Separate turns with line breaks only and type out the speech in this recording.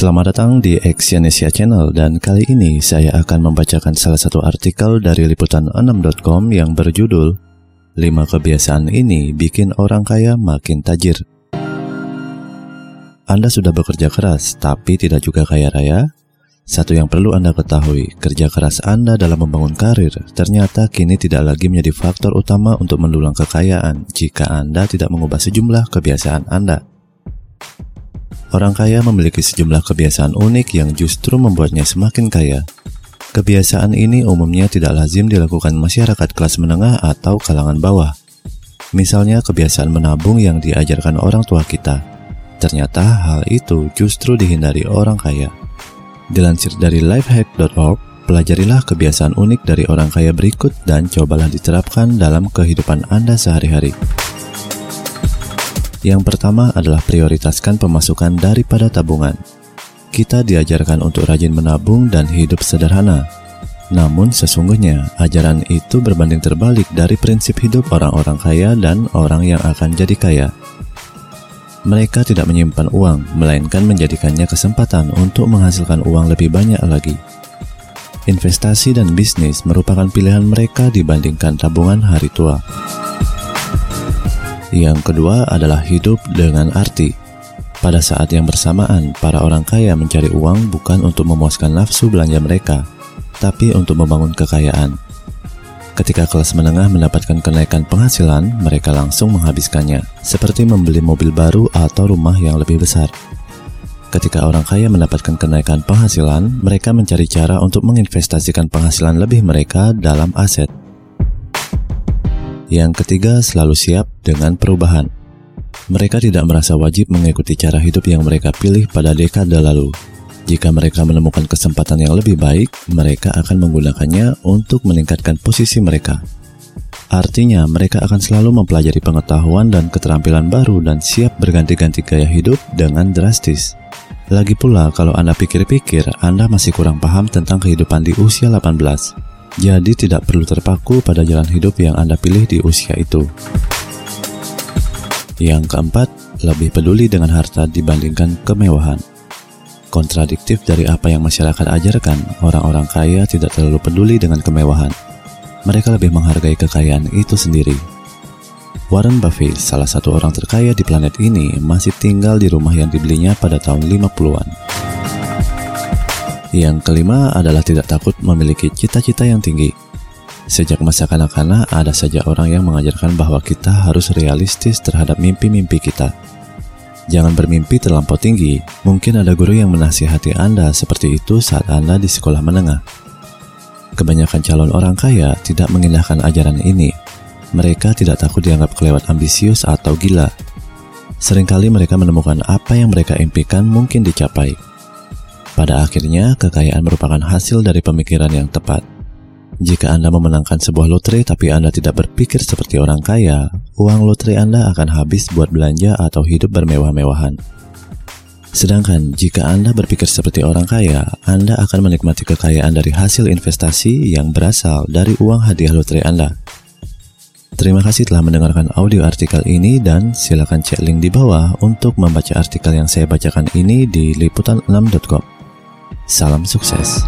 Selamat datang di Exyonesia Channel dan kali ini saya akan membacakan salah satu artikel dari liputan6.com yang berjudul 5 kebiasaan ini bikin orang kaya makin tajir. Anda sudah bekerja keras tapi tidak juga kaya raya? Satu yang perlu Anda ketahui, kerja keras Anda dalam membangun karir ternyata kini tidak lagi menjadi faktor utama untuk mendulang kekayaan jika Anda tidak mengubah sejumlah kebiasaan Anda. Orang kaya memiliki sejumlah kebiasaan unik yang justru membuatnya semakin kaya. Kebiasaan ini umumnya tidak lazim dilakukan masyarakat kelas menengah atau kalangan bawah. Misalnya kebiasaan menabung yang diajarkan orang tua kita. Ternyata hal itu justru dihindari orang kaya. Dilansir dari lifehack.org, pelajarilah kebiasaan unik dari orang kaya berikut dan cobalah diterapkan dalam kehidupan Anda sehari-hari. Yang pertama adalah prioritaskan pemasukan daripada tabungan. Kita diajarkan untuk rajin menabung dan hidup sederhana. Namun sesungguhnya ajaran itu berbanding terbalik dari prinsip hidup orang-orang kaya dan orang yang akan jadi kaya. Mereka tidak menyimpan uang, melainkan menjadikannya kesempatan untuk menghasilkan uang lebih banyak lagi. Investasi dan bisnis merupakan pilihan mereka dibandingkan tabungan hari tua. Yang kedua adalah hidup dengan arti. Pada saat yang bersamaan, para orang kaya mencari uang bukan untuk memuaskan nafsu belanja mereka, tapi untuk membangun kekayaan. Ketika kelas menengah mendapatkan kenaikan penghasilan, mereka langsung menghabiskannya, seperti membeli mobil baru atau rumah yang lebih besar. Ketika orang kaya mendapatkan kenaikan penghasilan, mereka mencari cara untuk menginvestasikan penghasilan lebih mereka dalam aset. Yang ketiga, selalu siap dengan perubahan. Mereka tidak merasa wajib mengikuti cara hidup yang mereka pilih pada dekade lalu. Jika mereka menemukan kesempatan yang lebih baik, mereka akan menggunakannya untuk meningkatkan posisi mereka. Artinya, mereka akan selalu mempelajari pengetahuan dan keterampilan baru dan siap berganti-ganti gaya hidup dengan drastis. Lagi pula, kalau Anda pikir-pikir, Anda masih kurang paham tentang kehidupan di usia 18. Jadi tidak perlu terpaku pada jalan hidup yang Anda pilih di usia itu. Yang keempat, lebih peduli dengan harta dibandingkan kemewahan. Kontradiktif dari apa yang masyarakat ajarkan, orang-orang kaya tidak terlalu peduli dengan kemewahan. Mereka lebih menghargai kekayaan itu sendiri. Warren Buffett, salah satu orang terkaya di planet ini, masih tinggal di rumah yang dibelinya pada tahun 50-an. Yang kelima adalah tidak takut memiliki cita-cita yang tinggi. Sejak masa kanak-kanak, ada saja orang yang mengajarkan bahwa kita harus realistis terhadap mimpi-mimpi kita. Jangan bermimpi terlampau tinggi. Mungkin ada guru yang menasihati Anda seperti itu saat Anda di sekolah menengah. Kebanyakan calon orang kaya tidak mengindahkan ajaran ini. Mereka tidak takut dianggap kelewat ambisius atau gila. Seringkali mereka menemukan apa yang mereka impikan mungkin dicapai pada akhirnya, kekayaan merupakan hasil dari pemikiran yang tepat. Jika Anda memenangkan sebuah lotre tapi Anda tidak berpikir seperti orang kaya, uang lotre Anda akan habis buat belanja atau hidup bermewah-mewahan. Sedangkan jika Anda berpikir seperti orang kaya, Anda akan menikmati kekayaan dari hasil investasi yang berasal dari uang hadiah lotre Anda. Terima kasih telah mendengarkan audio artikel ini dan silakan cek link di bawah untuk membaca artikel yang saya bacakan ini di liputan6.com. Salam sukses.